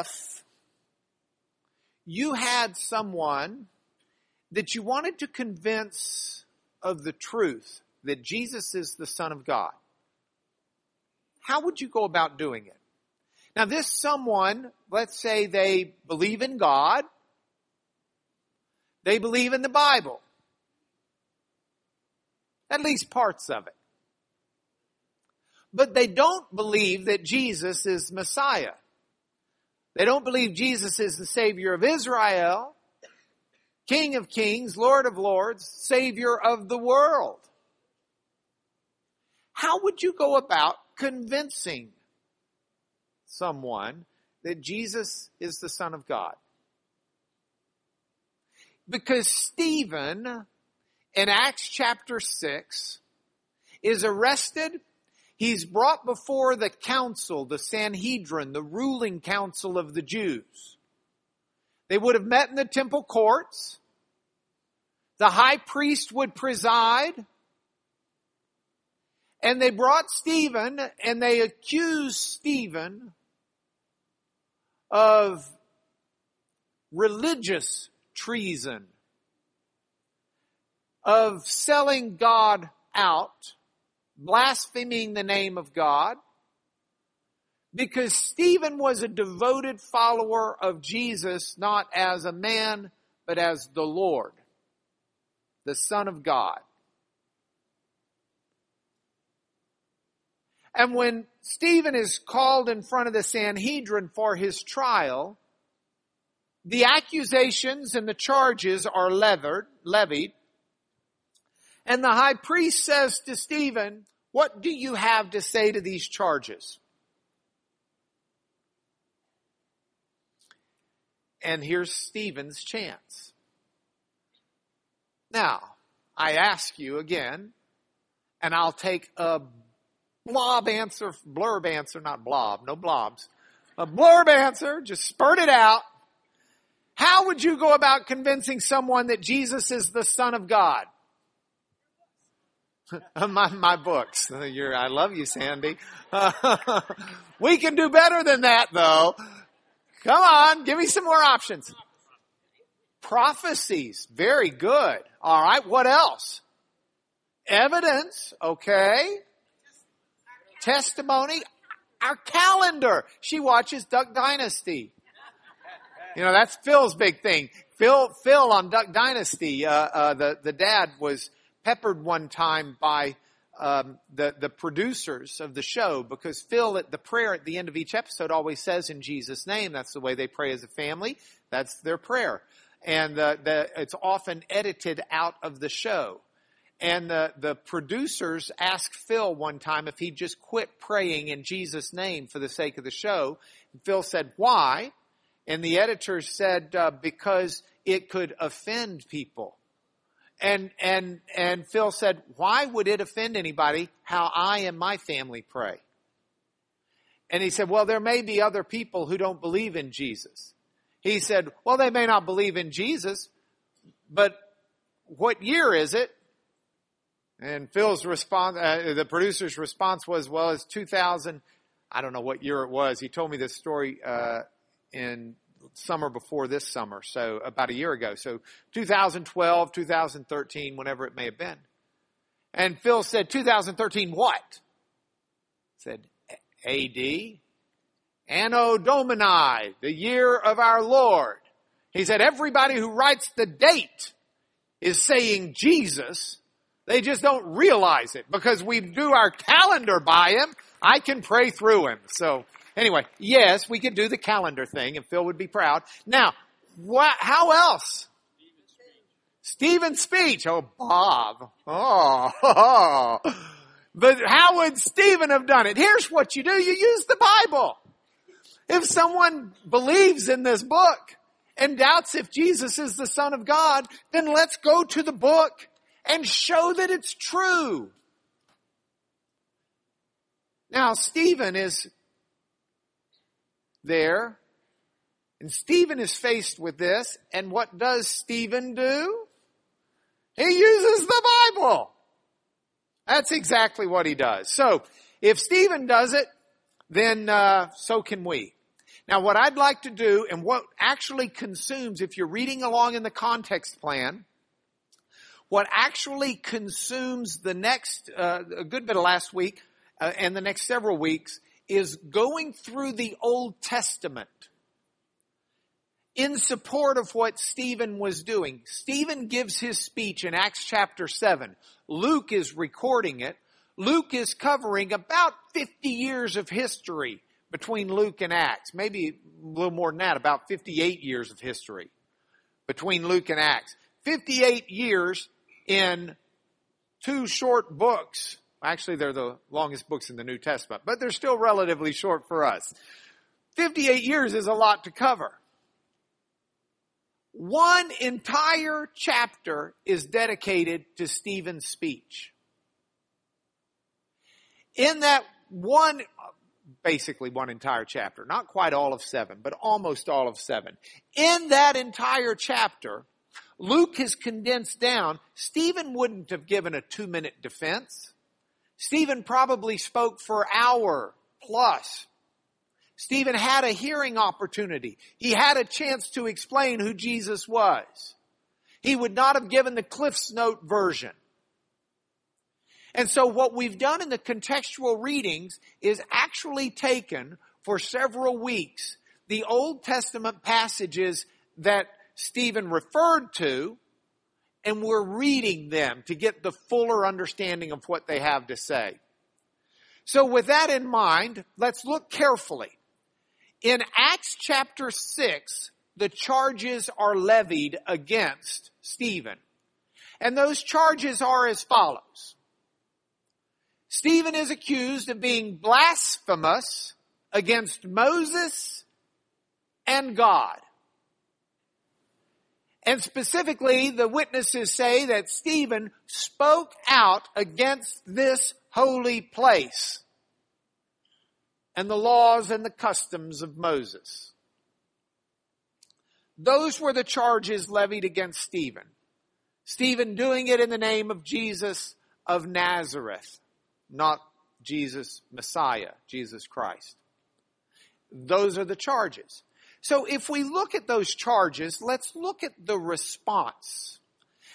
if you had someone that you wanted to convince of the truth that Jesus is the Son of God, how would you go about doing it? Now this someone, let's say they believe in God, they believe in the Bible, at least parts of it. But they don't believe that Jesus is Messiah. They don't believe Jesus is the Savior of Israel, King of Kings, Lord of Lords, Savior of the world. How would you go about convincing someone that Jesus is the Son of God? Because Stephen in Acts chapter 6 is arrested. He's brought before the council, the Sanhedrin, the ruling council of the Jews. They would have met in the temple courts. The high priest would preside. And they brought Stephen and they accused Stephen of religious treason, of selling God out, blaspheming the name of God, because Stephen was a devoted follower of Jesus, not as a man, but as the Lord, the Son of God. And when Stephen is called in front of the Sanhedrin for his trial, the accusations and the charges are levered, levied. And the high priest says to Stephen, what do you have to say to these charges? And here's Stephen's chance. Now, I ask you again, and I'll take a blob answer, blurb answer, not blob, no blobs. A blurb answer, just spurt it out. How would you go about convincing someone that Jesus is the Son of God? my, my books. You're, I love you, Sandy. we can do better than that though. Come on, give me some more options. Prophecies. Very good. All right. What else? Evidence. Okay. Testimony. Our calendar. She watches Duck Dynasty. You know, that's Phil's big thing. Phil, Phil on Duck Dynasty, uh, uh, the, the dad was peppered one time by um, the the producers of the show because Phil at the prayer at the end of each episode always says in Jesus' name. That's the way they pray as a family. That's their prayer, and the, the, it's often edited out of the show. And the the producers asked Phil one time if he'd just quit praying in Jesus' name for the sake of the show. And Phil said, "Why?" And the editors said, uh, "Because it could offend people." And, and, and Phil said, why would it offend anybody how I and my family pray? And he said, well, there may be other people who don't believe in Jesus. He said, well, they may not believe in Jesus, but what year is it? And Phil's response, uh, the producer's response was, well, it's 2000. I don't know what year it was. He told me this story, uh, in summer before this summer, so about a year ago. So 2012, 2013, whenever it may have been. And Phil said, 2013 what? said, AD. Anno Domini, the year of our Lord. He said, everybody who writes the date is saying Jesus. They just don't realize it because we do our calendar by him. I can pray through him. So Anyway, yes, we could do the calendar thing and Phil would be proud. Now, what, how else? Stephen's speech. Oh, Bob. Oh, oh. But how would Stephen have done it? Here's what you do. You use the Bible. If someone believes in this book and doubts if Jesus is the Son of God, then let's go to the book and show that it's true. Now, Stephen is there. And Stephen is faced with this. And what does Stephen do? He uses the Bible. That's exactly what he does. So, if Stephen does it, then uh, so can we. Now what I'd like to do and what actually consumes, if you're reading along in the context plan, what actually consumes the next, uh, a good bit of last week uh, and the next several weeks is going through the Old Testament in support of what Stephen was doing. Stephen gives his speech in Acts chapter 7. Luke is recording it. Luke is covering about 50 years of history between Luke and Acts. Maybe a little more than that, about 58 years of history between Luke and Acts. 58 years in two short books. Actually, they're the longest books in the New Testament, but they're still relatively short for us. 58 years is a lot to cover. One entire chapter is dedicated to Stephen's speech. In that one, basically one entire chapter, not quite all of seven, but almost all of seven. In that entire chapter, Luke has condensed down, Stephen wouldn't have given a two minute defense. Stephen probably spoke for hour plus. Stephen had a hearing opportunity. He had a chance to explain who Jesus was. He would not have given the Cliff's Note version. And so what we've done in the contextual readings is actually taken for several weeks the Old Testament passages that Stephen referred to, and we're reading them to get the fuller understanding of what they have to say. So with that in mind, let's look carefully. In Acts chapter 6, the charges are levied against Stephen. And those charges are as follows. Stephen is accused of being blasphemous against Moses and God. And specifically, the witnesses say that Stephen spoke out against this holy place and the laws and the customs of Moses. Those were the charges levied against Stephen. Stephen doing it in the name of Jesus of Nazareth, not Jesus Messiah, Jesus Christ. Those are the charges. So if we look at those charges, let's look at the response.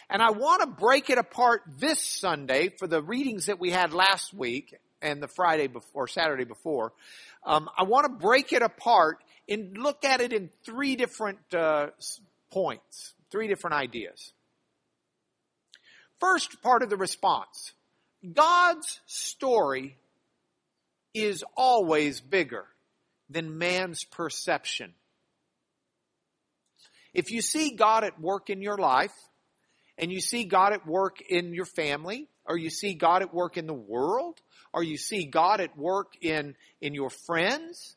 And I want to break it apart this Sunday for the readings that we had last week and the Friday before, Saturday before. Um, I want to break it apart and look at it in three different uh, points, three different ideas. First part of the response. God's story is always bigger than man's perception. If you see God at work in your life, and you see God at work in your family, or you see God at work in the world, or you see God at work in, in your friends,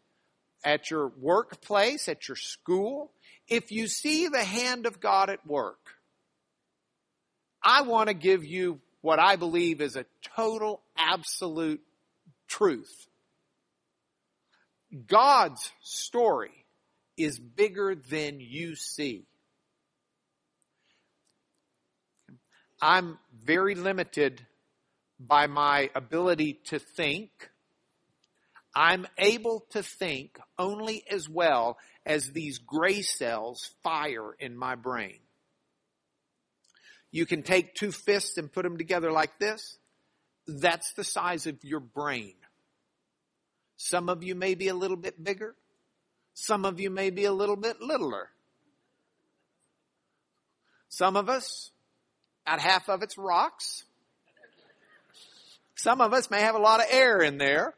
at your workplace, at your school, if you see the hand of God at work, I want to give you what I believe is a total, absolute truth. God's story is bigger than you see. I'm very limited by my ability to think. I'm able to think only as well as these gray cells fire in my brain. You can take two fists and put them together like this. That's the size of your brain. Some of you may be a little bit bigger. Some of you may be a little bit littler. Some of us, at half of it's rocks. Some of us may have a lot of air in there.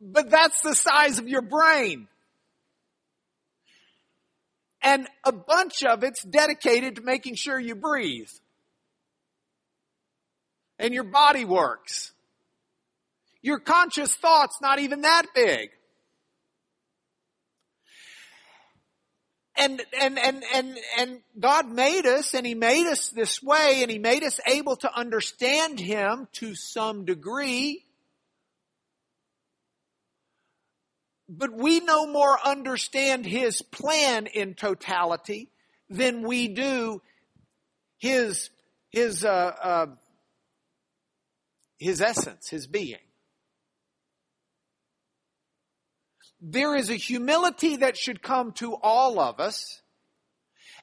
But that's the size of your brain. And a bunch of it's dedicated to making sure you breathe. And your body works. Your conscious thought's not even that big. And, and, and, and, and God made us and He made us this way and He made us able to understand Him to some degree. But we no more understand His plan in totality than we do His, His, uh, uh, His essence, His being. There is a humility that should come to all of us.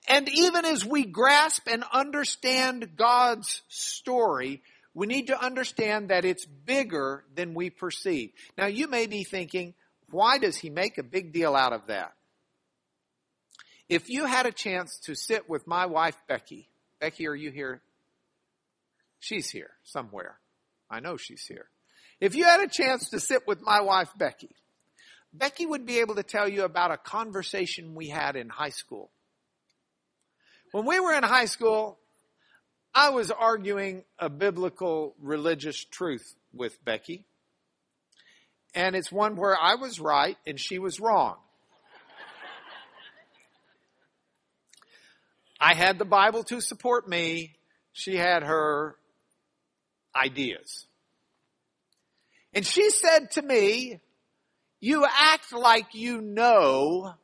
And even as we grasp and understand God's story, we need to understand that it's bigger than we perceive. Now you may be thinking, why does he make a big deal out of that? If you had a chance to sit with my wife, Becky, Becky, are you here? She's here somewhere. I know she's here. If you had a chance to sit with my wife, Becky, Becky would be able to tell you about a conversation we had in high school. When we were in high school, I was arguing a biblical religious truth with Becky. And it's one where I was right and she was wrong. I had the Bible to support me. She had her ideas. And she said to me, you act like you know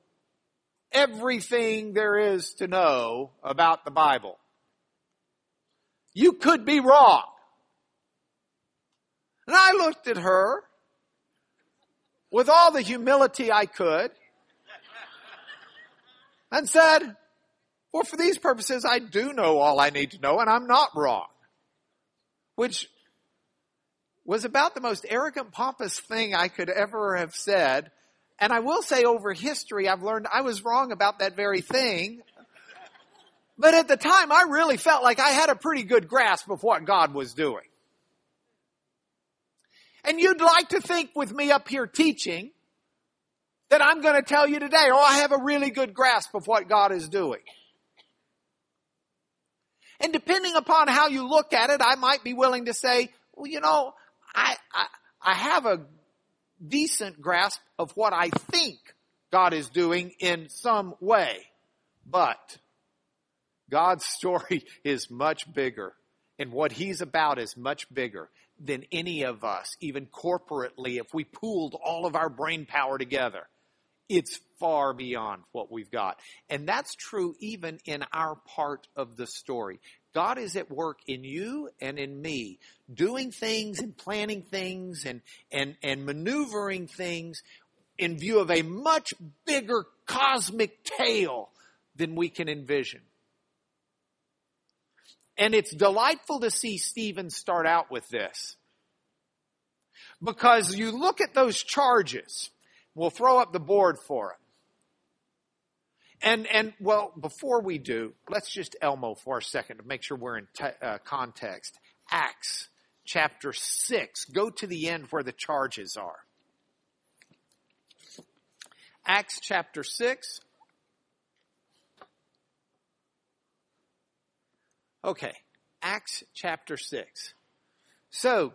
everything there is to know about the Bible. You could be wrong. And I looked at her with all the humility I could and said, well, for these purposes, I do know all I need to know and I'm not wrong. Which was about the most arrogant, pompous thing I could ever have said. And I will say over history, I've learned I was wrong about that very thing. But at the time, I really felt like I had a pretty good grasp of what God was doing. And you'd like to think with me up here teaching that I'm going to tell you today, oh, I have a really good grasp of what God is doing. And depending upon how you look at it, I might be willing to say, well, you know, I, I, have a decent grasp of what I think God is doing in some way. But God's story is much bigger and what he's about is much bigger than any of us, even corporately, if we pooled all of our brain power together. It's far beyond what we've got. And that's true even in our part of the story. God is at work in you and in me, doing things and planning things and, and, and maneuvering things in view of a much bigger cosmic tale than we can envision. And it's delightful to see Stephen start out with this. Because you look at those charges, we'll throw up the board for it. And, and well, before we do, let's just Elmo for a second to make sure we're in uh, context. Acts chapter 6. Go to the end where the charges are. Acts chapter 6. Okay, Acts chapter 6. So,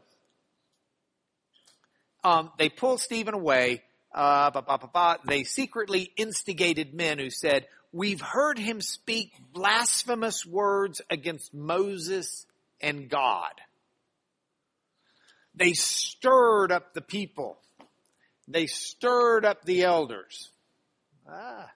um, they pull Stephen away uh, bah, bah, bah, they secretly instigated men who said, we've heard him speak blasphemous words against Moses and God. They stirred up the people. They stirred up the elders. Ah,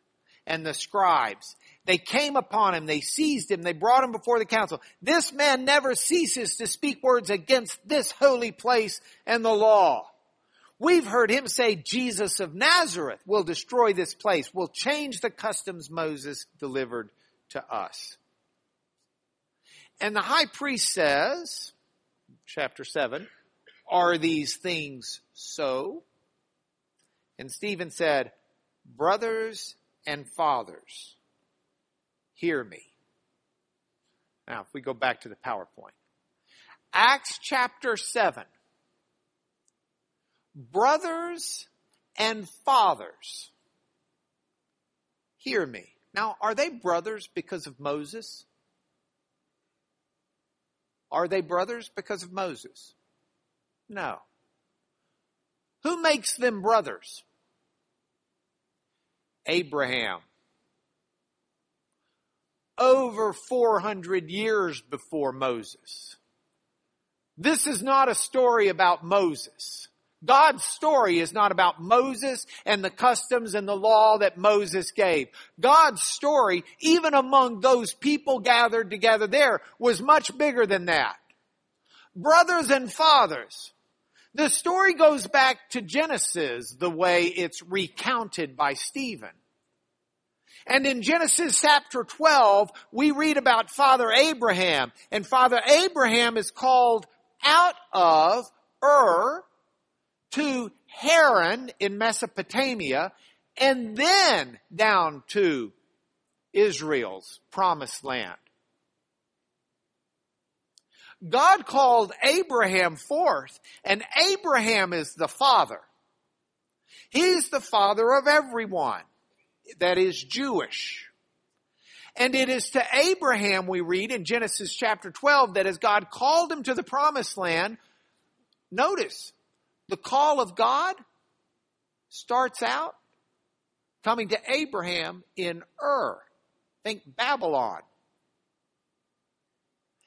and the scribes. They came upon him, they seized him, they brought him before the council. This man never ceases to speak words against this holy place and the law. We've heard him say Jesus of Nazareth will destroy this place, will change the customs Moses delivered to us. And the high priest says, chapter 7, are these things so? And Stephen said, brothers and fathers, hear me. Now, if we go back to the PowerPoint. Acts chapter 7 brothers and fathers, hear me. Now, are they brothers because of Moses? Are they brothers because of Moses? No. Who makes them brothers? Abraham. Over 400 years before Moses. This is not a story about Moses. God's story is not about Moses and the customs and the law that Moses gave. God's story, even among those people gathered together there, was much bigger than that. Brothers and fathers, The story goes back to Genesis, the way it's recounted by Stephen. And in Genesis chapter 12, we read about Father Abraham, and Father Abraham is called out of Ur to Haran in Mesopotamia, and then down to Israel's promised land. God called Abraham forth, and Abraham is the father. He's the father of everyone that is Jewish. And it is to Abraham we read in Genesis chapter 12 that as God called him to the promised land, notice the call of God starts out coming to Abraham in Ur. Think Babylon.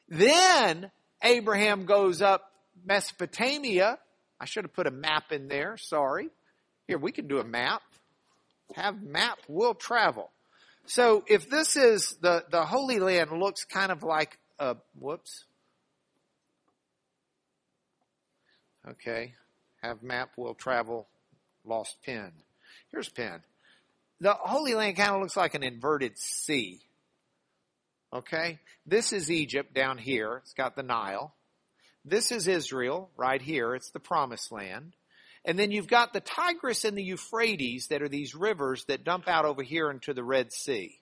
Then Abraham goes up Mesopotamia. I should have put a map in there. Sorry. Here, we can do a map. Have map, we'll travel. So if this is the, the Holy Land looks kind of like a, whoops. Okay. Have map, we'll travel. Lost pen. Here's pen. The Holy Land kind of looks like an inverted C. Okay. This is Egypt down here. It's got the Nile. This is Israel right here. It's the promised land. And then you've got the Tigris and the Euphrates that are these rivers that dump out over here into the Red Sea.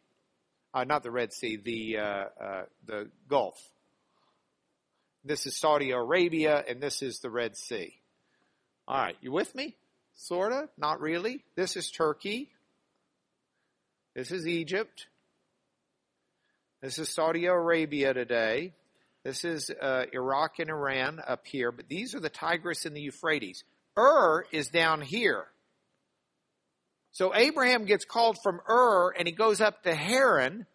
Uh, not the Red Sea, the, uh, uh, the Gulf. This is Saudi Arabia and this is the Red Sea. All right, you with me? Sorta? Not really. This is Turkey. This is Egypt. This is Saudi Arabia today. This is uh, Iraq and Iran up here, but these are the Tigris and the Euphrates. Ur is down here. So Abraham gets called from Ur and he goes up to Haran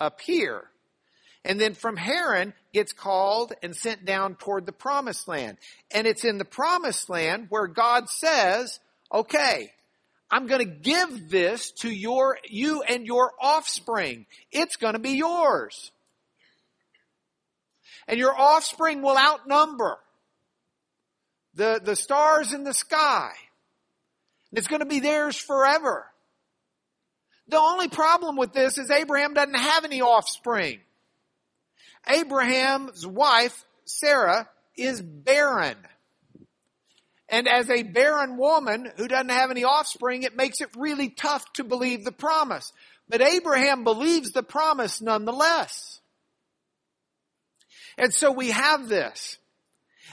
up here. And then from Haran gets called and sent down toward the promised land. And it's in the promised land where God says, okay, I'm going to give this to your, you and your offspring. It's going to be yours. And your offspring will outnumber the, the stars in the sky. And it's going to be theirs forever. The only problem with this is Abraham doesn't have any offspring. Abraham's wife, Sarah, is barren. And as a barren woman who doesn't have any offspring, it makes it really tough to believe the promise. But Abraham believes the promise nonetheless. And so we have this.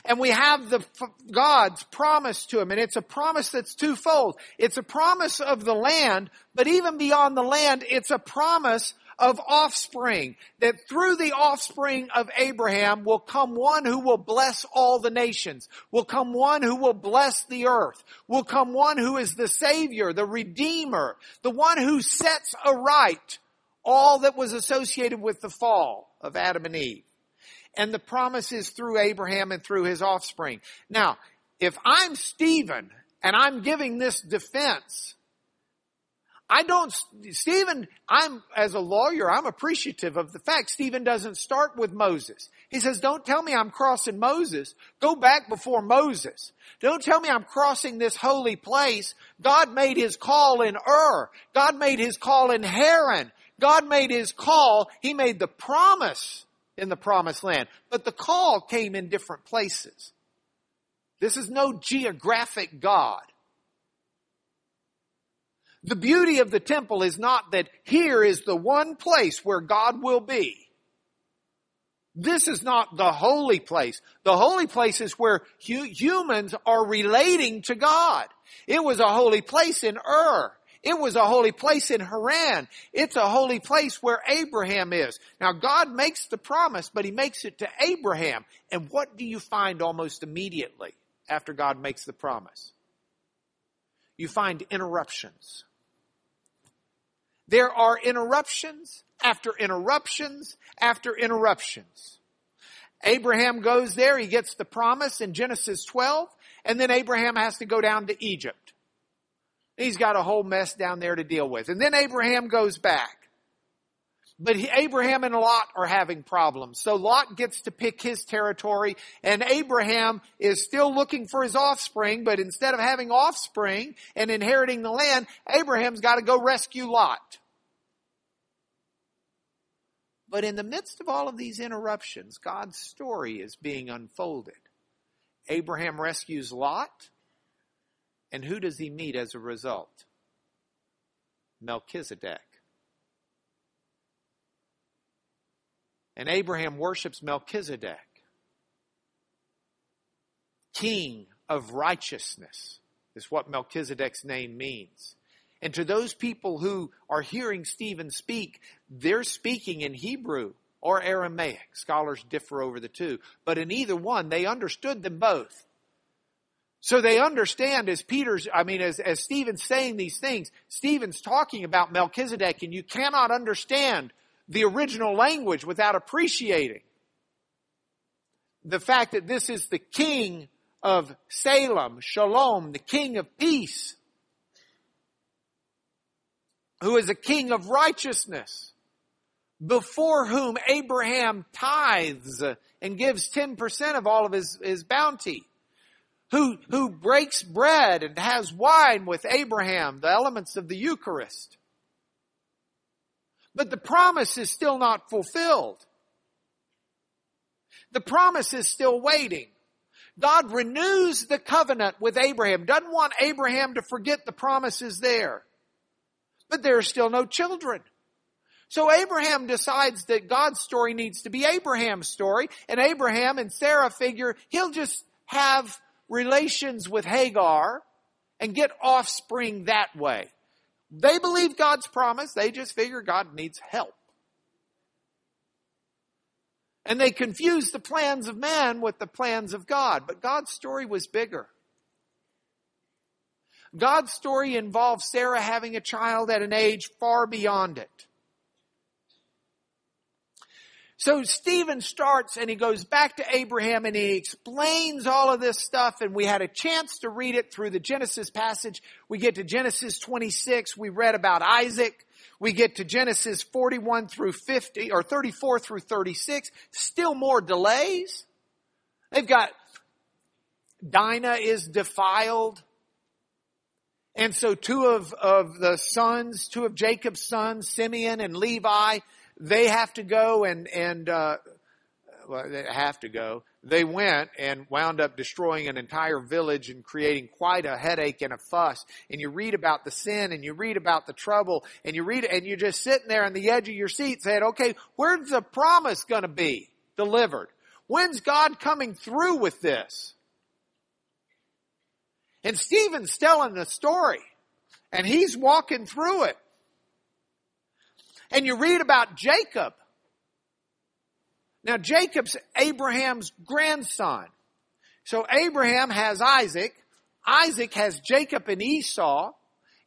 And we have the God's promise to him. And it's a promise that's twofold. It's a promise of the land, but even beyond the land, it's a promise of offspring, that through the offspring of Abraham will come one who will bless all the nations, will come one who will bless the earth, will come one who is the savior, the redeemer, the one who sets aright all that was associated with the fall of Adam and Eve. And the promise is through Abraham and through his offspring. Now, if I'm Stephen and I'm giving this defense I don't, Stephen, I'm, as a lawyer, I'm appreciative of the fact Stephen doesn't start with Moses. He says, don't tell me I'm crossing Moses. Go back before Moses. Don't tell me I'm crossing this holy place. God made his call in Ur. God made his call in Haran. God made his call. He made the promise in the promised land. But the call came in different places. This is no geographic God. The beauty of the temple is not that here is the one place where God will be. This is not the holy place. The holy place is where hu- humans are relating to God. It was a holy place in Ur. It was a holy place in Haran. It's a holy place where Abraham is. Now God makes the promise, but he makes it to Abraham. And what do you find almost immediately after God makes the promise? You find interruptions. There are interruptions after interruptions after interruptions. Abraham goes there, he gets the promise in Genesis 12, and then Abraham has to go down to Egypt. He's got a whole mess down there to deal with. And then Abraham goes back. But Abraham and Lot are having problems. So Lot gets to pick his territory and Abraham is still looking for his offspring, but instead of having offspring and inheriting the land, Abraham's got to go rescue Lot. But in the midst of all of these interruptions, God's story is being unfolded. Abraham rescues Lot, and who does he meet as a result? Melchizedek. And Abraham worships Melchizedek, king of righteousness, is what Melchizedek's name means. And to those people who are hearing Stephen speak, they're speaking in Hebrew or Aramaic. Scholars differ over the two. But in either one, they understood them both. So they understand as Peter's, I mean, as, as Stephen's saying these things, Stephen's talking about Melchizedek and you cannot understand the original language without appreciating the fact that this is the king of Salem, Shalom, the king of peace, who is a king of righteousness, before whom Abraham tithes and gives 10% of all of his, his bounty, who, who breaks bread and has wine with Abraham, the elements of the Eucharist, but the promise is still not fulfilled. The promise is still waiting. God renews the covenant with Abraham, doesn't want Abraham to forget the promises there. But there are still no children. So Abraham decides that God's story needs to be Abraham's story, and Abraham and Sarah figure he'll just have relations with Hagar and get offspring that way. They believe God's promise. They just figure God needs help. And they confuse the plans of man with the plans of God. But God's story was bigger. God's story involves Sarah having a child at an age far beyond it. So Stephen starts and he goes back to Abraham and he explains all of this stuff and we had a chance to read it through the Genesis passage. We get to Genesis 26. We read about Isaac. We get to Genesis 41 through 50 or 34 through 36. Still more delays. They've got Dinah is defiled. And so two of, of the sons, two of Jacob's sons, Simeon and Levi, they have to go and, and, uh, well, they have to go. They went and wound up destroying an entire village and creating quite a headache and a fuss. And you read about the sin and you read about the trouble and you read and you're just sitting there on the edge of your seat saying, okay, where's the promise going to be delivered? When's God coming through with this? And Stephen's telling the story and he's walking through it. And you read about Jacob. Now Jacob's Abraham's grandson. So Abraham has Isaac. Isaac has Jacob and Esau.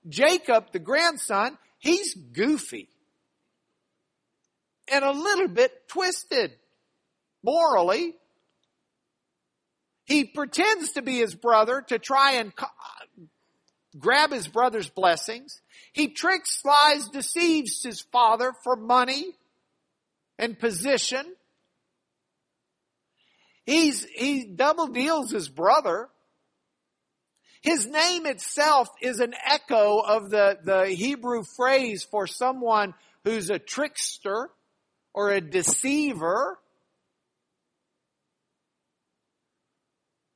Jacob, the grandson, he's goofy. And a little bit twisted morally. He pretends to be his brother to try and grab his brother's blessings. He tricks, lies, deceives his father for money and position. He's, he double deals his brother. His name itself is an echo of the, the Hebrew phrase for someone who's a trickster or a deceiver.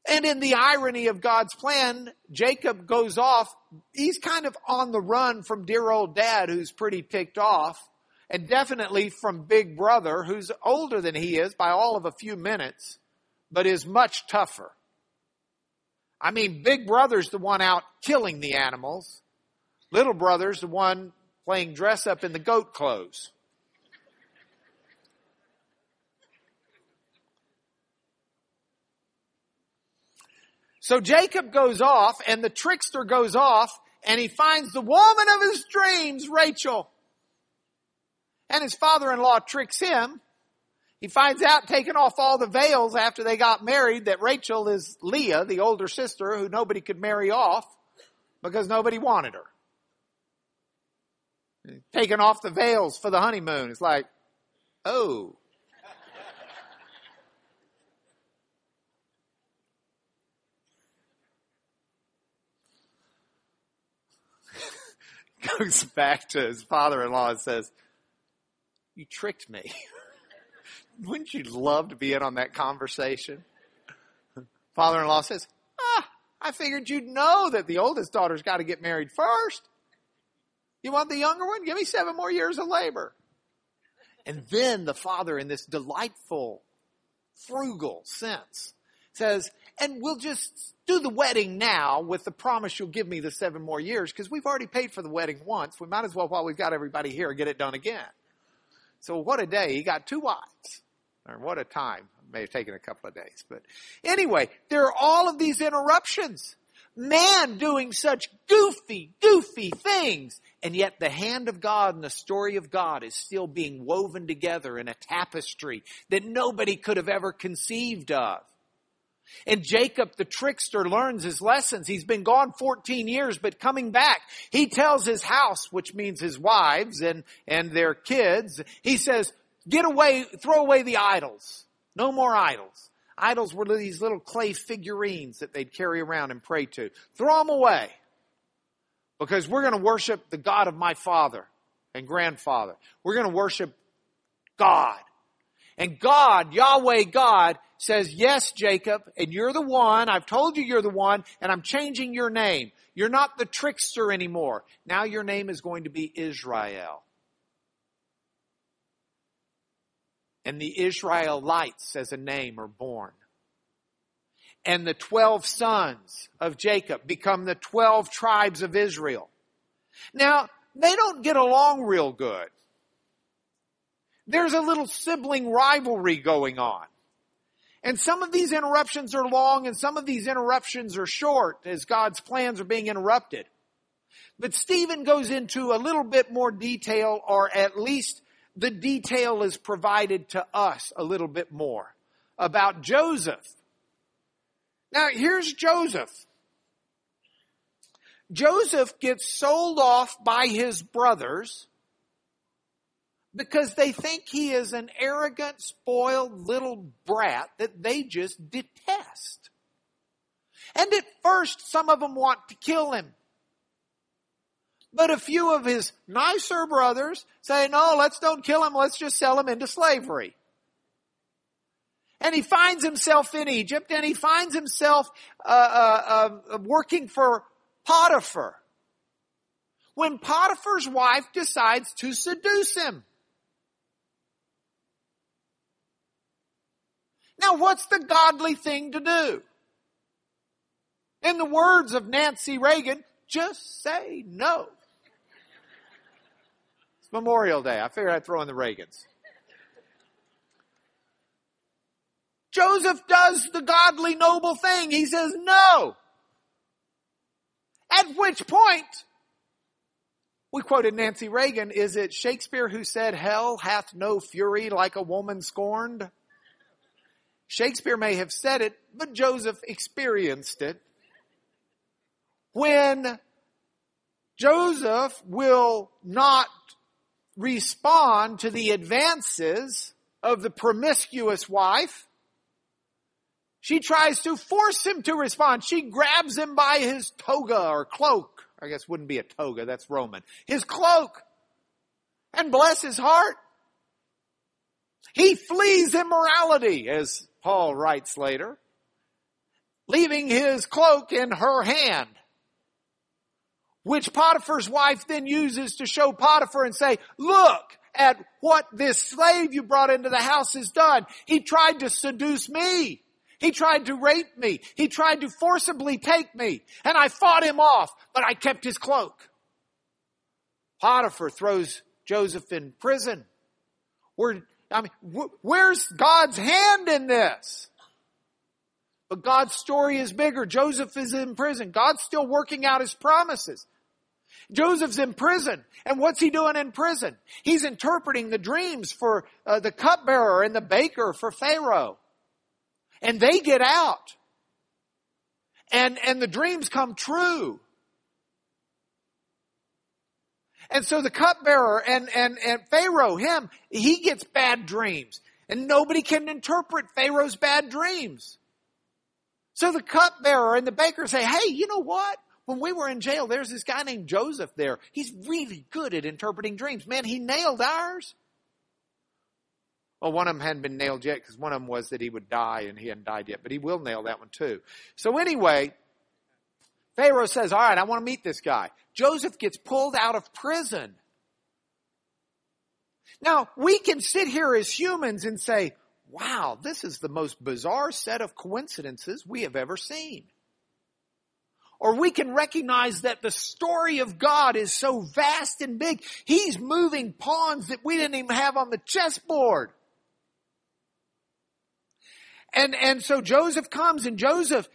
And in the irony of God's plan, Jacob goes off. He's kind of on the run from dear old dad who's pretty ticked off and definitely from big brother who's older than he is by all of a few minutes, but is much tougher. I mean, big brother's the one out killing the animals. Little brother's the one playing dress up in the goat clothes. So Jacob goes off and the trickster goes off and he finds the woman of his dreams, Rachel. And his father-in-law tricks him. He finds out taking off all the veils after they got married that Rachel is Leah, the older sister who nobody could marry off because nobody wanted her. taking off the veils for the honeymoon. It's like, oh. Goes back to his father-in-law and says, you tricked me. Wouldn't you love to be in on that conversation? Father-in-law says, ah, I figured you'd know that the oldest daughter's got to get married first. You want the younger one? Give me seven more years of labor. And then the father, in this delightful, frugal sense, says, and we'll just do the wedding now with the promise you'll give me the seven more years because we've already paid for the wedding once. We might as well, while we've got everybody here, get it done again. So what a day. He got two wives. Or what a time. It may have taken a couple of days. But anyway, there are all of these interruptions. Man doing such goofy, goofy things. And yet the hand of God and the story of God is still being woven together in a tapestry that nobody could have ever conceived of. And Jacob, the trickster, learns his lessons. He's been gone 14 years, but coming back, he tells his house, which means his wives and, and their kids, he says, get away, throw away the idols. No more idols. Idols were these little clay figurines that they'd carry around and pray to. Throw them away. Because we're going to worship the God of my father and grandfather. We're going to worship God. And God, Yahweh God, says, yes, Jacob, and you're the one. I've told you you're the one, and I'm changing your name. You're not the trickster anymore. Now your name is going to be Israel. And the Israelites as a name are born. And the twelve sons of Jacob become the twelve tribes of Israel. Now, they don't get along real good. There's a little sibling rivalry going on. And some of these interruptions are long and some of these interruptions are short as God's plans are being interrupted. But Stephen goes into a little bit more detail or at least the detail is provided to us a little bit more about Joseph. Now here's Joseph. Joseph gets sold off by his brothers because they think he is an arrogant, spoiled little brat that they just detest. And at first, some of them want to kill him. But a few of his nicer brothers say, no, let's don't kill him, let's just sell him into slavery. And he finds himself in Egypt and he finds himself uh, uh, uh, working for Potiphar. When Potiphar's wife decides to seduce him. Now what's the godly thing to do? In the words of Nancy Reagan, just say no. It's Memorial Day. I figured I'd throw in the Reagans. Joseph does the godly noble thing. He says no. At which point, we quoted Nancy Reagan, is it Shakespeare who said hell hath no fury like a woman scorned? Shakespeare may have said it, but Joseph experienced it. When Joseph will not respond to the advances of the promiscuous wife, she tries to force him to respond. She grabs him by his toga or cloak. I guess wouldn't be a toga, that's Roman. His cloak. And bless his heart. He flees immorality, as Paul writes later, leaving his cloak in her hand, which Potiphar's wife then uses to show Potiphar and say, look at what this slave you brought into the house has done. He tried to seduce me. He tried to rape me. He tried to forcibly take me. And I fought him off, but I kept his cloak. Potiphar throws Joseph in prison. Where I mean, wh- where's God's hand in this? But God's story is bigger. Joseph is in prison. God's still working out his promises. Joseph's in prison. And what's he doing in prison? He's interpreting the dreams for uh, the cupbearer and the baker for Pharaoh. And they get out. And, and the dreams come true. And so the cupbearer and, and, and Pharaoh, him, he gets bad dreams. And nobody can interpret Pharaoh's bad dreams. So the cupbearer and the baker say, hey, you know what? When we were in jail, there's this guy named Joseph there. He's really good at interpreting dreams. Man, he nailed ours. Well, one of them hadn't been nailed yet because one of them was that he would die and he hadn't died yet, but he will nail that one too. So anyway, Pharaoh says, all right, I want to meet this guy. Joseph gets pulled out of prison. Now, we can sit here as humans and say, wow, this is the most bizarre set of coincidences we have ever seen. Or we can recognize that the story of God is so vast and big, He's moving pawns that we didn't even have on the chessboard. And, and so Joseph comes and Joseph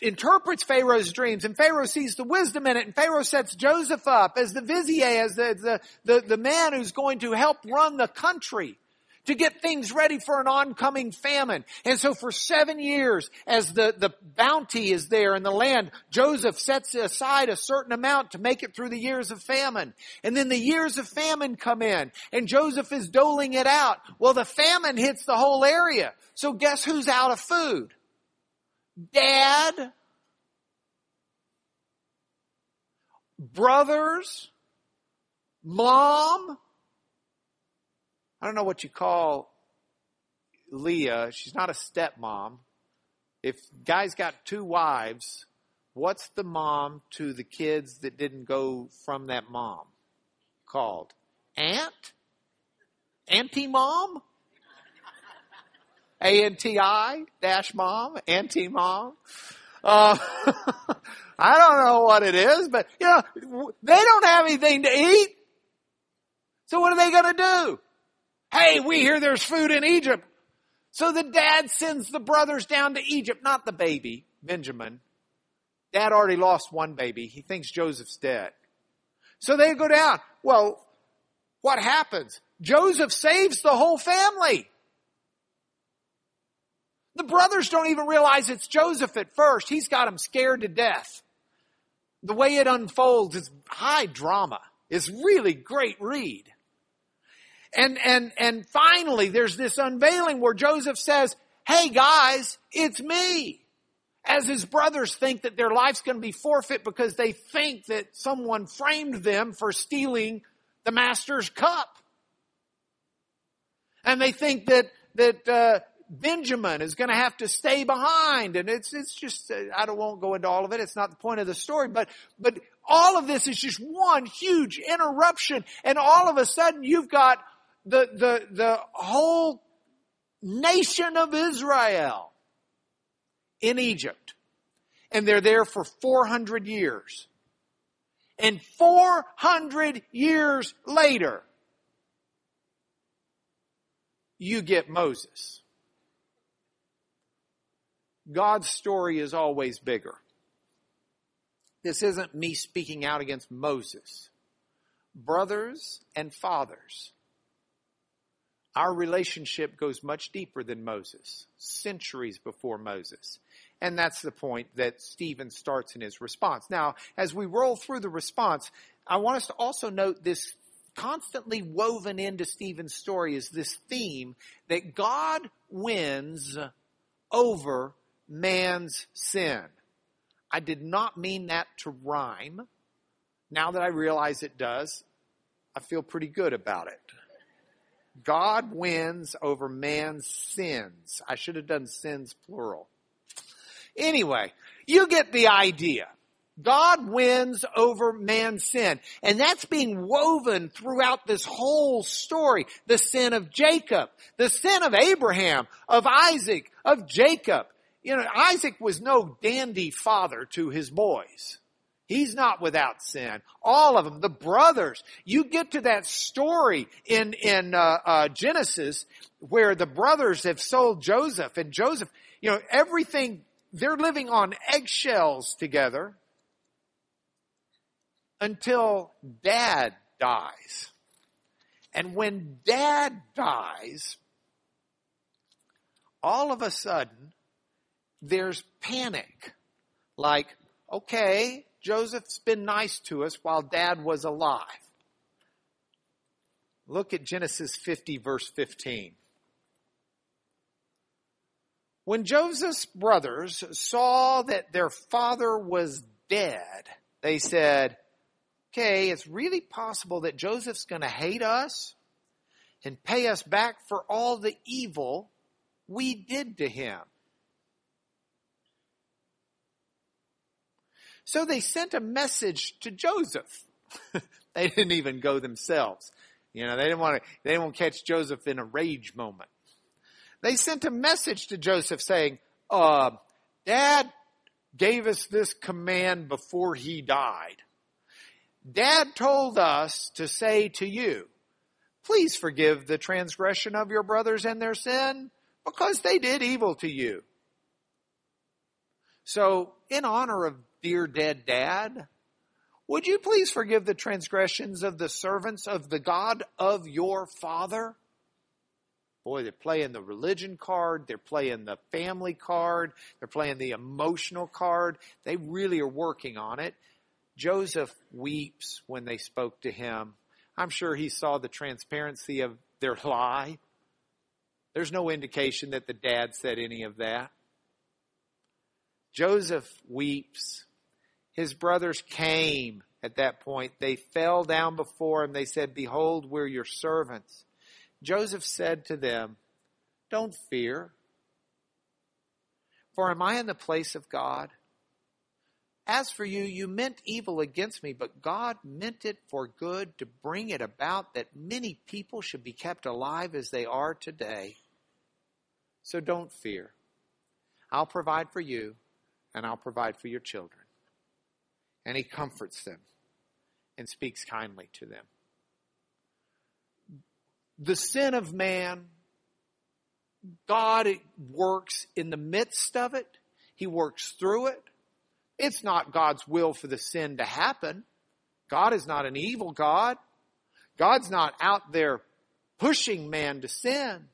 interprets Pharaoh's dreams and Pharaoh sees the wisdom in it and Pharaoh sets Joseph up as the vizier, as the, the, the, the man who's going to help run the country to get things ready for an oncoming famine. And so for seven years, as the, the bounty is there in the land, Joseph sets aside a certain amount to make it through the years of famine. And then the years of famine come in, and Joseph is doling it out. Well, the famine hits the whole area. So guess who's out of food? Dad, brothers, mom, I don't know what you call Leah. She's not a stepmom. If guys got two wives, what's the mom to the kids that didn't go from that mom called? Aunt? Auntie mom? A-N-T-I dash mom? anti-mom. Uh, I don't know what it is, but you know, they don't have anything to eat. So what are they gonna do? Hey, we hear there's food in Egypt. So the dad sends the brothers down to Egypt, not the baby, Benjamin. Dad already lost one baby. He thinks Joseph's dead. So they go down. Well, what happens? Joseph saves the whole family. The brothers don't even realize it's Joseph at first. He's got them scared to death. The way it unfolds is high drama. It's really great read. And, and, and finally there's this unveiling where Joseph says, Hey guys, it's me. As his brothers think that their life's going to be forfeit because they think that someone framed them for stealing the master's cup. And they think that, that, uh, Benjamin is going to have to stay behind. And it's, it's just, uh, I don't, won't go into all of it. It's not the point of the story, but, but all of this is just one huge interruption. And all of a sudden you've got the, the, the whole nation of Israel in Egypt. And they're there for 400 years. And 400 years later, you get Moses. God's story is always bigger. This isn't me speaking out against Moses. Brothers and fathers our relationship goes much deeper than Moses, centuries before Moses. And that's the point that Stephen starts in his response. Now, as we roll through the response, I want us to also note this constantly woven into Stephen's story is this theme that God wins over man's sin. I did not mean that to rhyme. Now that I realize it does, I feel pretty good about it. God wins over man's sins. I should have done sins plural. Anyway, you get the idea. God wins over man's sin. And that's being woven throughout this whole story. The sin of Jacob, the sin of Abraham, of Isaac, of Jacob. You know, Isaac was no dandy father to his boys. He's not without sin. All of them, the brothers. You get to that story in in uh, uh, Genesis where the brothers have sold Joseph, and Joseph, you know, everything. They're living on eggshells together until Dad dies, and when Dad dies, all of a sudden there's panic. Like, okay, Joseph's been nice to us while dad was alive. Look at Genesis 50 verse 15. When Joseph's brothers saw that their father was dead, they said, okay, it's really possible that Joseph's going to hate us and pay us back for all the evil we did to him. So they sent a message to Joseph. they didn't even go themselves. You know, they didn't want to, they to catch Joseph in a rage moment. They sent a message to Joseph saying, uh, dad gave us this command before he died. Dad told us to say to you, please forgive the transgression of your brothers and their sin because they did evil to you. So in honor of dear dead dad, would you please forgive the transgressions of the servants of the God of your father? Boy, they're playing the religion card. They're playing the family card. They're playing the emotional card. They really are working on it. Joseph weeps when they spoke to him. I'm sure he saw the transparency of their lie. There's no indication that the dad said any of that. Joseph weeps. His brothers came at that point. They fell down before him. They said, Behold, we're your servants. Joseph said to them, Don't fear. For am I in the place of God? As for you, you meant evil against me, but God meant it for good to bring it about that many people should be kept alive as they are today. So don't fear. I'll provide for you, and I'll provide for your children. And he comforts them and speaks kindly to them the sin of man, God works in the midst of it. He works through it. It's not God's will for the sin to happen. God is not an evil God. God's not out there pushing man to sin.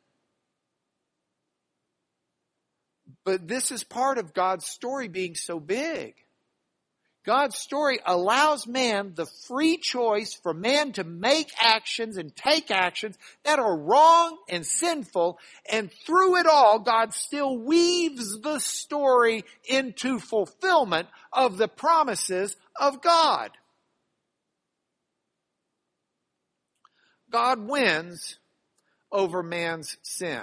But this is part of God's story being so big. God's story allows man the free choice for man to make actions and take actions that are wrong and sinful. And through it all, God still weaves the story into fulfillment of the promises of God. God wins over man's sin.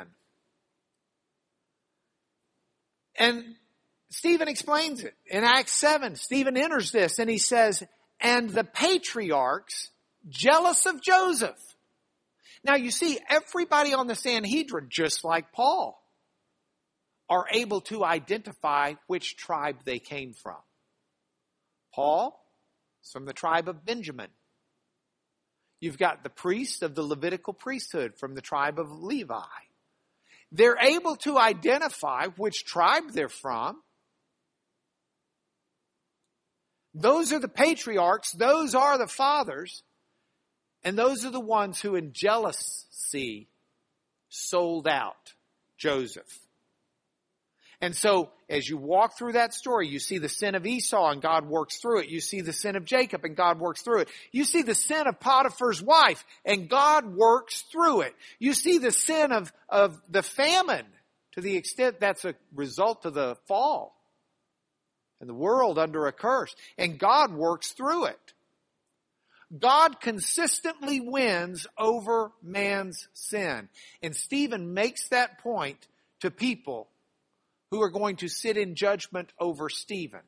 And Stephen explains it. In Acts 7, Stephen enters this and he says, and the patriarchs, jealous of Joseph. Now you see, everybody on the Sanhedrin, just like Paul, are able to identify which tribe they came from. Paul is from the tribe of Benjamin. You've got the priest of the Levitical priesthood from the tribe of Levi. They're able to identify which tribe they're from Those are the patriarchs. Those are the fathers. And those are the ones who in jealousy sold out Joseph. And so, as you walk through that story, you see the sin of Esau and God works through it. You see the sin of Jacob and God works through it. You see the sin of Potiphar's wife and God works through it. You see the sin of, of the famine to the extent that's a result of the fall and the world under a curse. And God works through it. God consistently wins over man's sin. And Stephen makes that point to people who are going to sit in judgment over Stephen.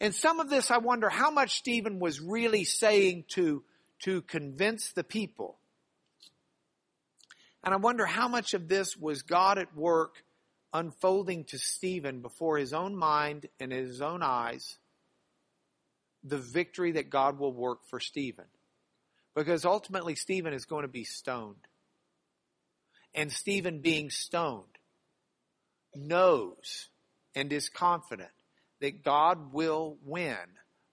And some of this I wonder how much Stephen was really saying to, to convince the people. And I wonder how much of this was God at work unfolding to Stephen before his own mind and his own eyes the victory that God will work for Stephen. Because ultimately, Stephen is going to be stoned. And Stephen, being stoned, knows and is confident that God will win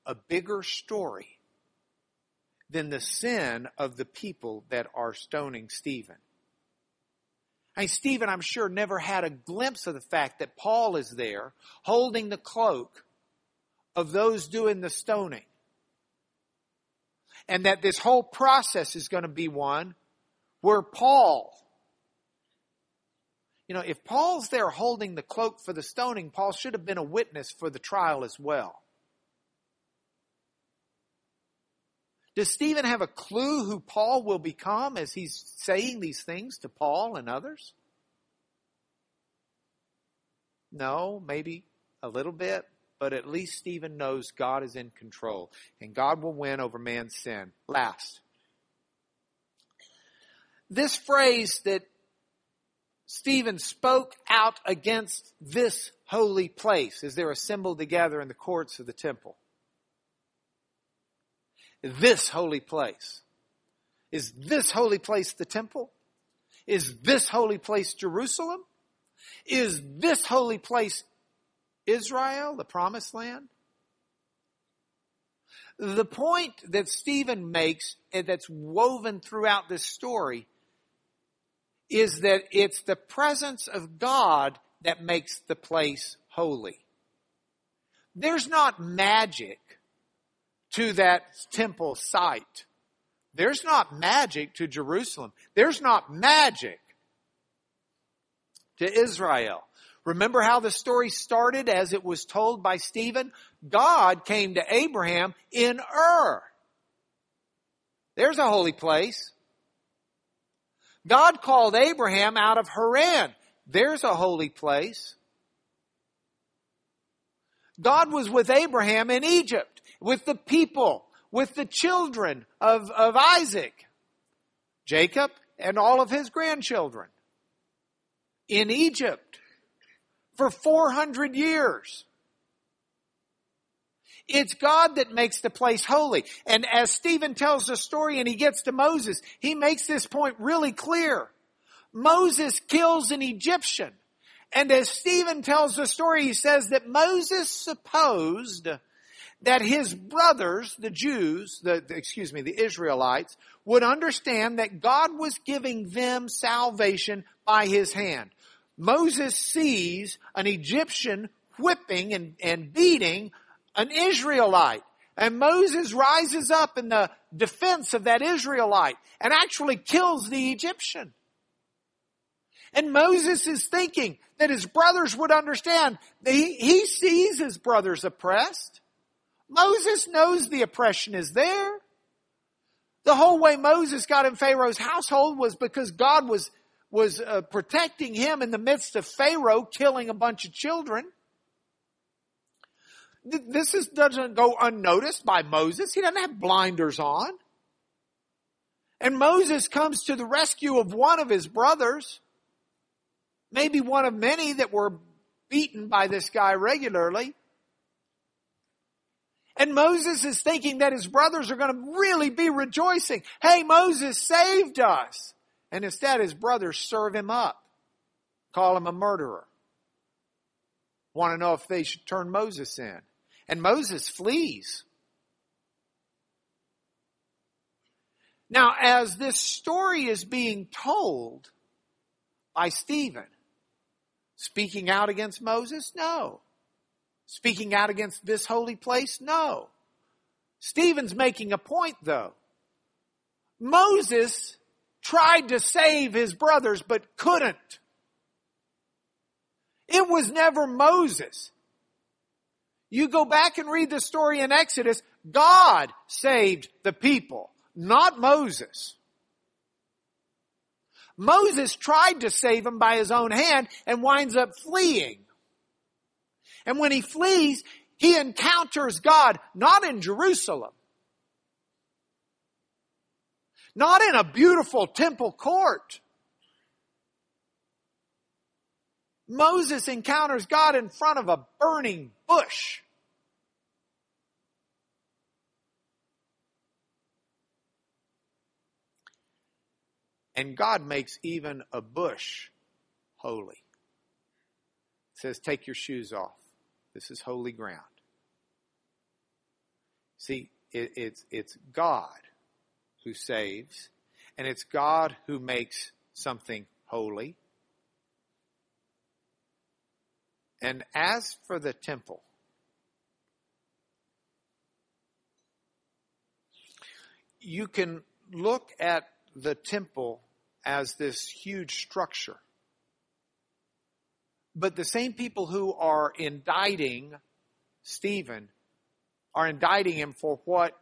a bigger story than the sin of the people that are stoning Stephen. I mean, Stephen, I'm sure, never had a glimpse of the fact that Paul is there holding the cloak of those doing the stoning. And that this whole process is going to be one where Paul, you know, if Paul's there holding the cloak for the stoning, Paul should have been a witness for the trial as well. Does Stephen have a clue who Paul will become as he's saying these things to Paul and others? No, maybe a little bit, but at least Stephen knows God is in control and God will win over man's sin. Last. This phrase that Stephen spoke out against this holy place as they're assembled together in the courts of the temple this holy place. Is this holy place the temple? Is this holy place Jerusalem? Is this holy place Israel, the promised land? The point that Stephen makes and that's woven throughout this story is that it's the presence of God that makes the place holy. There's not magic to that temple site. There's not magic to Jerusalem. There's not magic to Israel. Remember how the story started as it was told by Stephen? God came to Abraham in Ur. There's a holy place. God called Abraham out of Haran. There's a holy place. God was with Abraham in Egypt with the people, with the children of, of Isaac, Jacob, and all of his grandchildren in Egypt for 400 years. It's God that makes the place holy. And as Stephen tells the story and he gets to Moses, he makes this point really clear. Moses kills an Egyptian. And as Stephen tells the story, he says that Moses supposed that his brothers, the Jews, the, excuse me, the Israelites, would understand that God was giving them salvation by his hand. Moses sees an Egyptian whipping and, and beating an Israelite. And Moses rises up in the defense of that Israelite and actually kills the Egyptian. And Moses is thinking that his brothers would understand. He, he sees his brothers oppressed. Moses knows the oppression is there. The whole way Moses got in Pharaoh's household was because God was, was uh, protecting him in the midst of Pharaoh killing a bunch of children. This is, doesn't go unnoticed by Moses. He doesn't have blinders on. And Moses comes to the rescue of one of his brothers, maybe one of many that were beaten by this guy regularly. And Moses is thinking that his brothers are going to really be rejoicing. Hey, Moses saved us. And instead his brothers serve him up, call him a murderer. Want to know if they should turn Moses in. And Moses flees. Now, as this story is being told by Stephen, speaking out against Moses? No. Speaking out against this holy place? No. Stephen's making a point though. Moses tried to save his brothers but couldn't. It was never Moses. You go back and read the story in Exodus, God saved the people, not Moses. Moses tried to save them by his own hand and winds up fleeing. And when he flees, he encounters God not in Jerusalem, not in a beautiful temple court. Moses encounters God in front of a burning bush. And God makes even a bush holy. It says, take your shoes off. This is holy ground. See, it, it's, it's God who saves, and it's God who makes something holy. And as for the temple, you can look at the temple as this huge structure. But the same people who are indicting Stephen are indicting him for what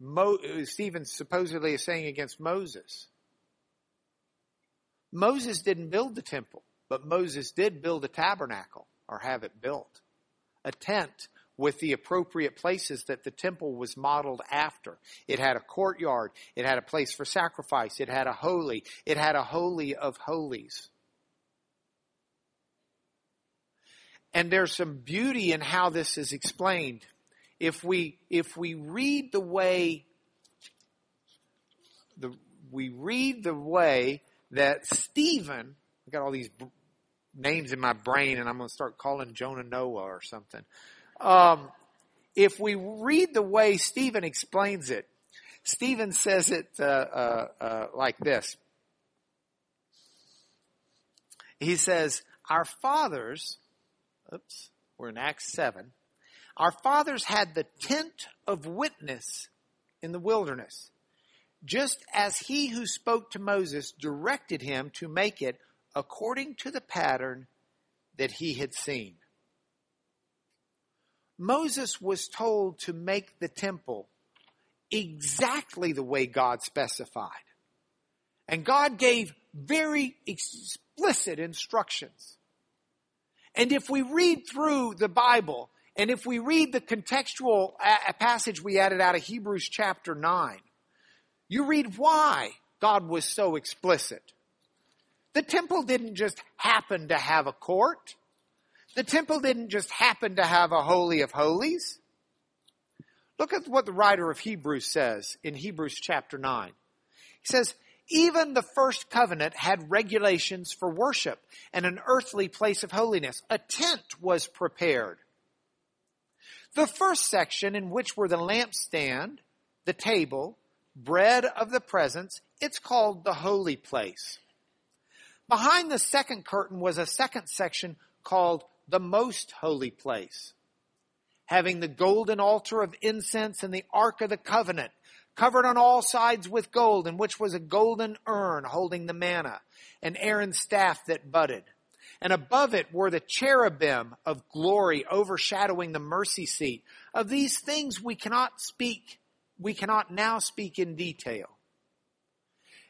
Mo- Stephen supposedly is saying against Moses. Moses didn't build the temple, but Moses did build a tabernacle or have it built. A tent with the appropriate places that the temple was modeled after. It had a courtyard. It had a place for sacrifice. It had a holy. It had a holy of holies. And there's some beauty in how this is explained. If we, if we read the way, the, we read the way that Stephen, I got all these names in my brain and I'm going to start calling Jonah Noah or something. Um, if we read the way Stephen explains it, Stephen says it uh, uh, uh, like this. He says, "Our fathers, oops, we're in Acts seven. Our fathers had the tent of witness in the wilderness, just as he who spoke to Moses directed him to make it according to the pattern that he had seen." Moses was told to make the temple exactly the way God specified. And God gave very explicit instructions. And if we read through the Bible, and if we read the contextual uh, uh, passage we added out of Hebrews chapter 9, you read why God was so explicit. The temple didn't just happen to have a court. The temple didn't just happen to have a holy of holies. Look at what the writer of Hebrews says in Hebrews chapter 9. He says, even the first covenant had regulations for worship and an earthly place of holiness. A tent was prepared. The first section in which were the lampstand, the table, bread of the presence, it's called the holy place. Behind the second curtain was a second section called the most holy place, having the golden altar of incense and the ark of the covenant, covered on all sides with gold, in which was a golden urn holding the manna, and Aaron's staff that budded. And above it were the cherubim of glory overshadowing the mercy seat. Of these things we cannot speak, we cannot now speak in detail.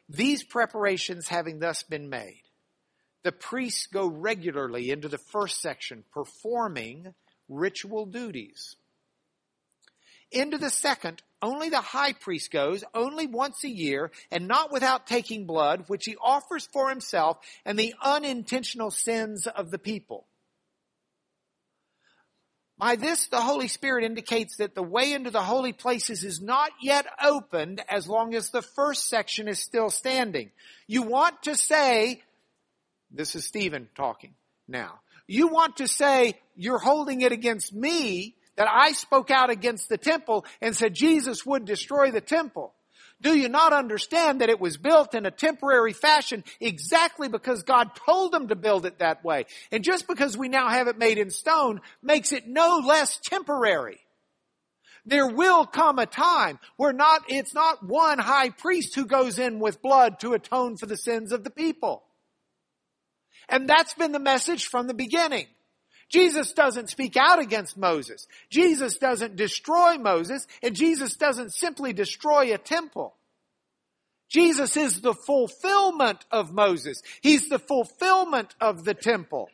These preparations having thus been made, the priests go regularly into the first section performing ritual duties. Into the second, only the high priest goes, only once a year, and not without taking blood, which he offers for himself and the unintentional sins of the people. By this, the Holy Spirit indicates that the way into the holy places is not yet opened as long as the first section is still standing. You want to say this is Stephen talking now. You want to say you're holding it against me that I spoke out against the temple and said Jesus would destroy the temple. Do you not understand that it was built in a temporary fashion exactly because God told them to build it that way? And just because we now have it made in stone makes it no less temporary. There will come a time where not, it's not one high priest who goes in with blood to atone for the sins of the people. And that's been the message from the beginning. Jesus doesn't speak out against Moses. Jesus doesn't destroy Moses and Jesus doesn't simply destroy a temple. Jesus is the fulfillment of Moses. He's the fulfillment of the temple.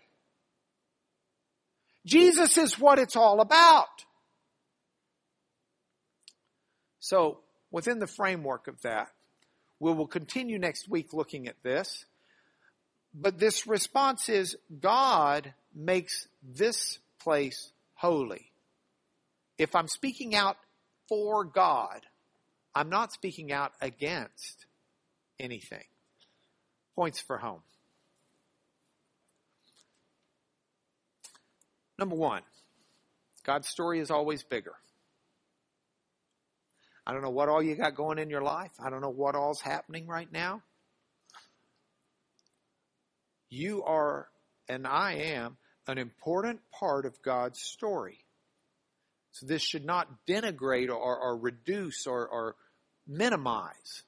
Jesus is what it's all about. So, within the framework of that, we will continue next week looking at this. But this response is God makes this place holy. If I'm speaking out for God, I'm not speaking out against anything. Points for home. Number one, God's story is always bigger. I don't know what all you got going in your life. I don't know what all's happening right now. You are, and I am, an important part of God's story. So this should not denigrate or, or reduce or, or minimize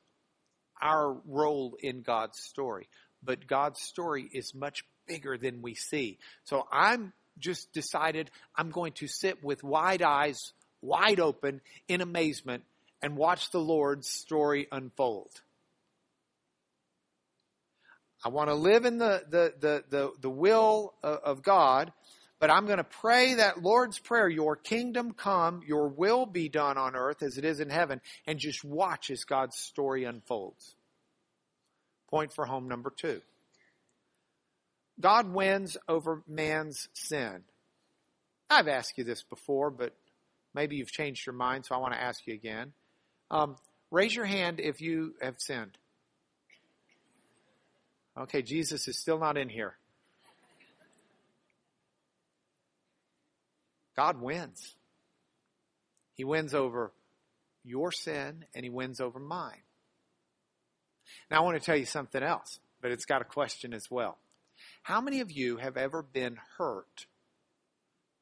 our role in God's story. But God's story is much bigger than we see. So I'm just decided I'm going to sit with wide eyes, wide open, in amazement, and watch the Lord's story unfold. I want to live in the, the, the, the, the will of God, but I'm going to pray that Lord's Prayer, your kingdom come, your will be done on earth as it is in heaven, and just watch as God's story unfolds. Point for home number two. God wins over man's sin. I've asked you this before, but maybe you've changed your mind, so I want to ask you again. Um, raise your hand if you have sinned. Okay, Jesus is still not in here. God wins. He wins over your sin and he wins over mine. Now I want to tell you something else, but it's got a question as well. How many of you have ever been hurt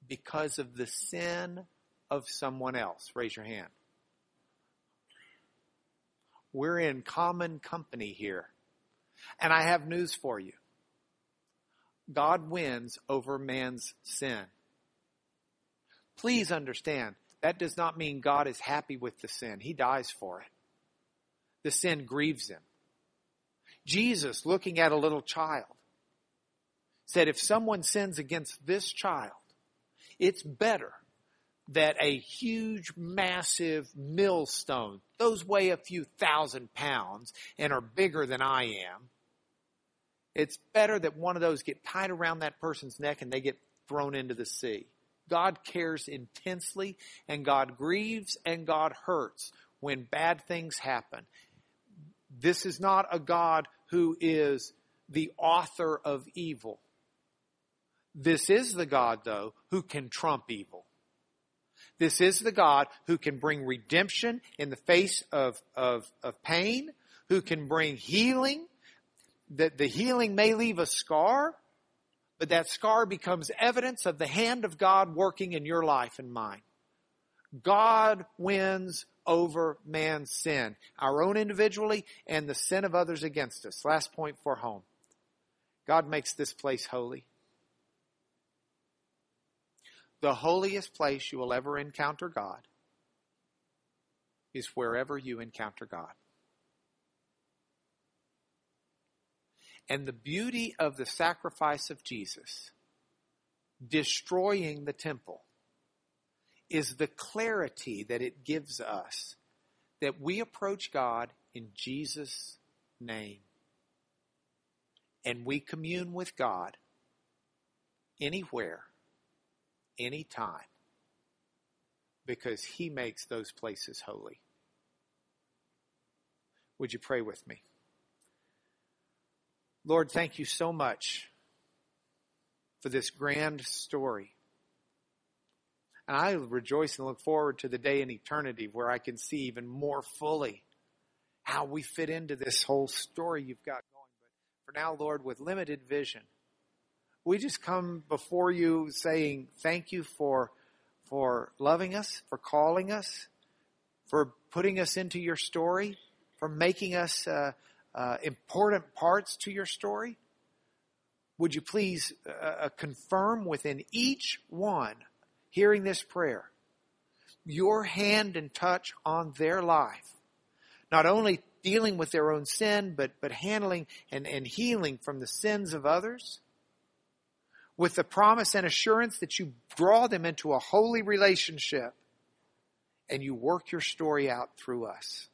because of the sin of someone else? Raise your hand. We're in common company here. And I have news for you. God wins over man's sin. Please understand, that does not mean God is happy with the sin. He dies for it. The sin grieves him. Jesus, looking at a little child, said, if someone sins against this child, it's better that a huge, massive millstone, those weigh a few thousand pounds and are bigger than I am. It's better that one of those get tied around that person's neck and they get thrown into the sea. God cares intensely and God grieves and God hurts when bad things happen. This is not a God who is the author of evil. This is the God, though, who can trump evil. This is the God who can bring redemption in the face of, of, of pain, who can bring healing. That the healing may leave a scar, but that scar becomes evidence of the hand of God working in your life and mine. God wins over man's sin, our own individually and the sin of others against us. Last point for home. God makes this place holy. The holiest place you will ever encounter God is wherever you encounter God. And the beauty of the sacrifice of Jesus, destroying the temple, is the clarity that it gives us that we approach God in Jesus' name. And we commune with God anywhere, anytime, because He makes those places holy. Would you pray with me? Lord, thank you so much for this grand story. And I rejoice and look forward to the day in eternity where I can see even more fully how we fit into this whole story you've got going. But for now, Lord, with limited vision, we just come before you saying thank you for, for loving us, for calling us, for putting us into your story, for making us uh, uh, important parts to your story. Would you please uh, uh confirm within each one hearing this prayer, your hand and touch on their life. Not only dealing with their own sin, but, but handling and, and healing from the sins of others. With the promise and assurance that you draw them into a holy relationship and you work your story out through us.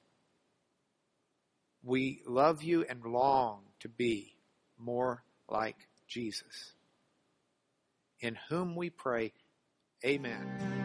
We love you and long to be more like Jesus, in whom we pray Amen.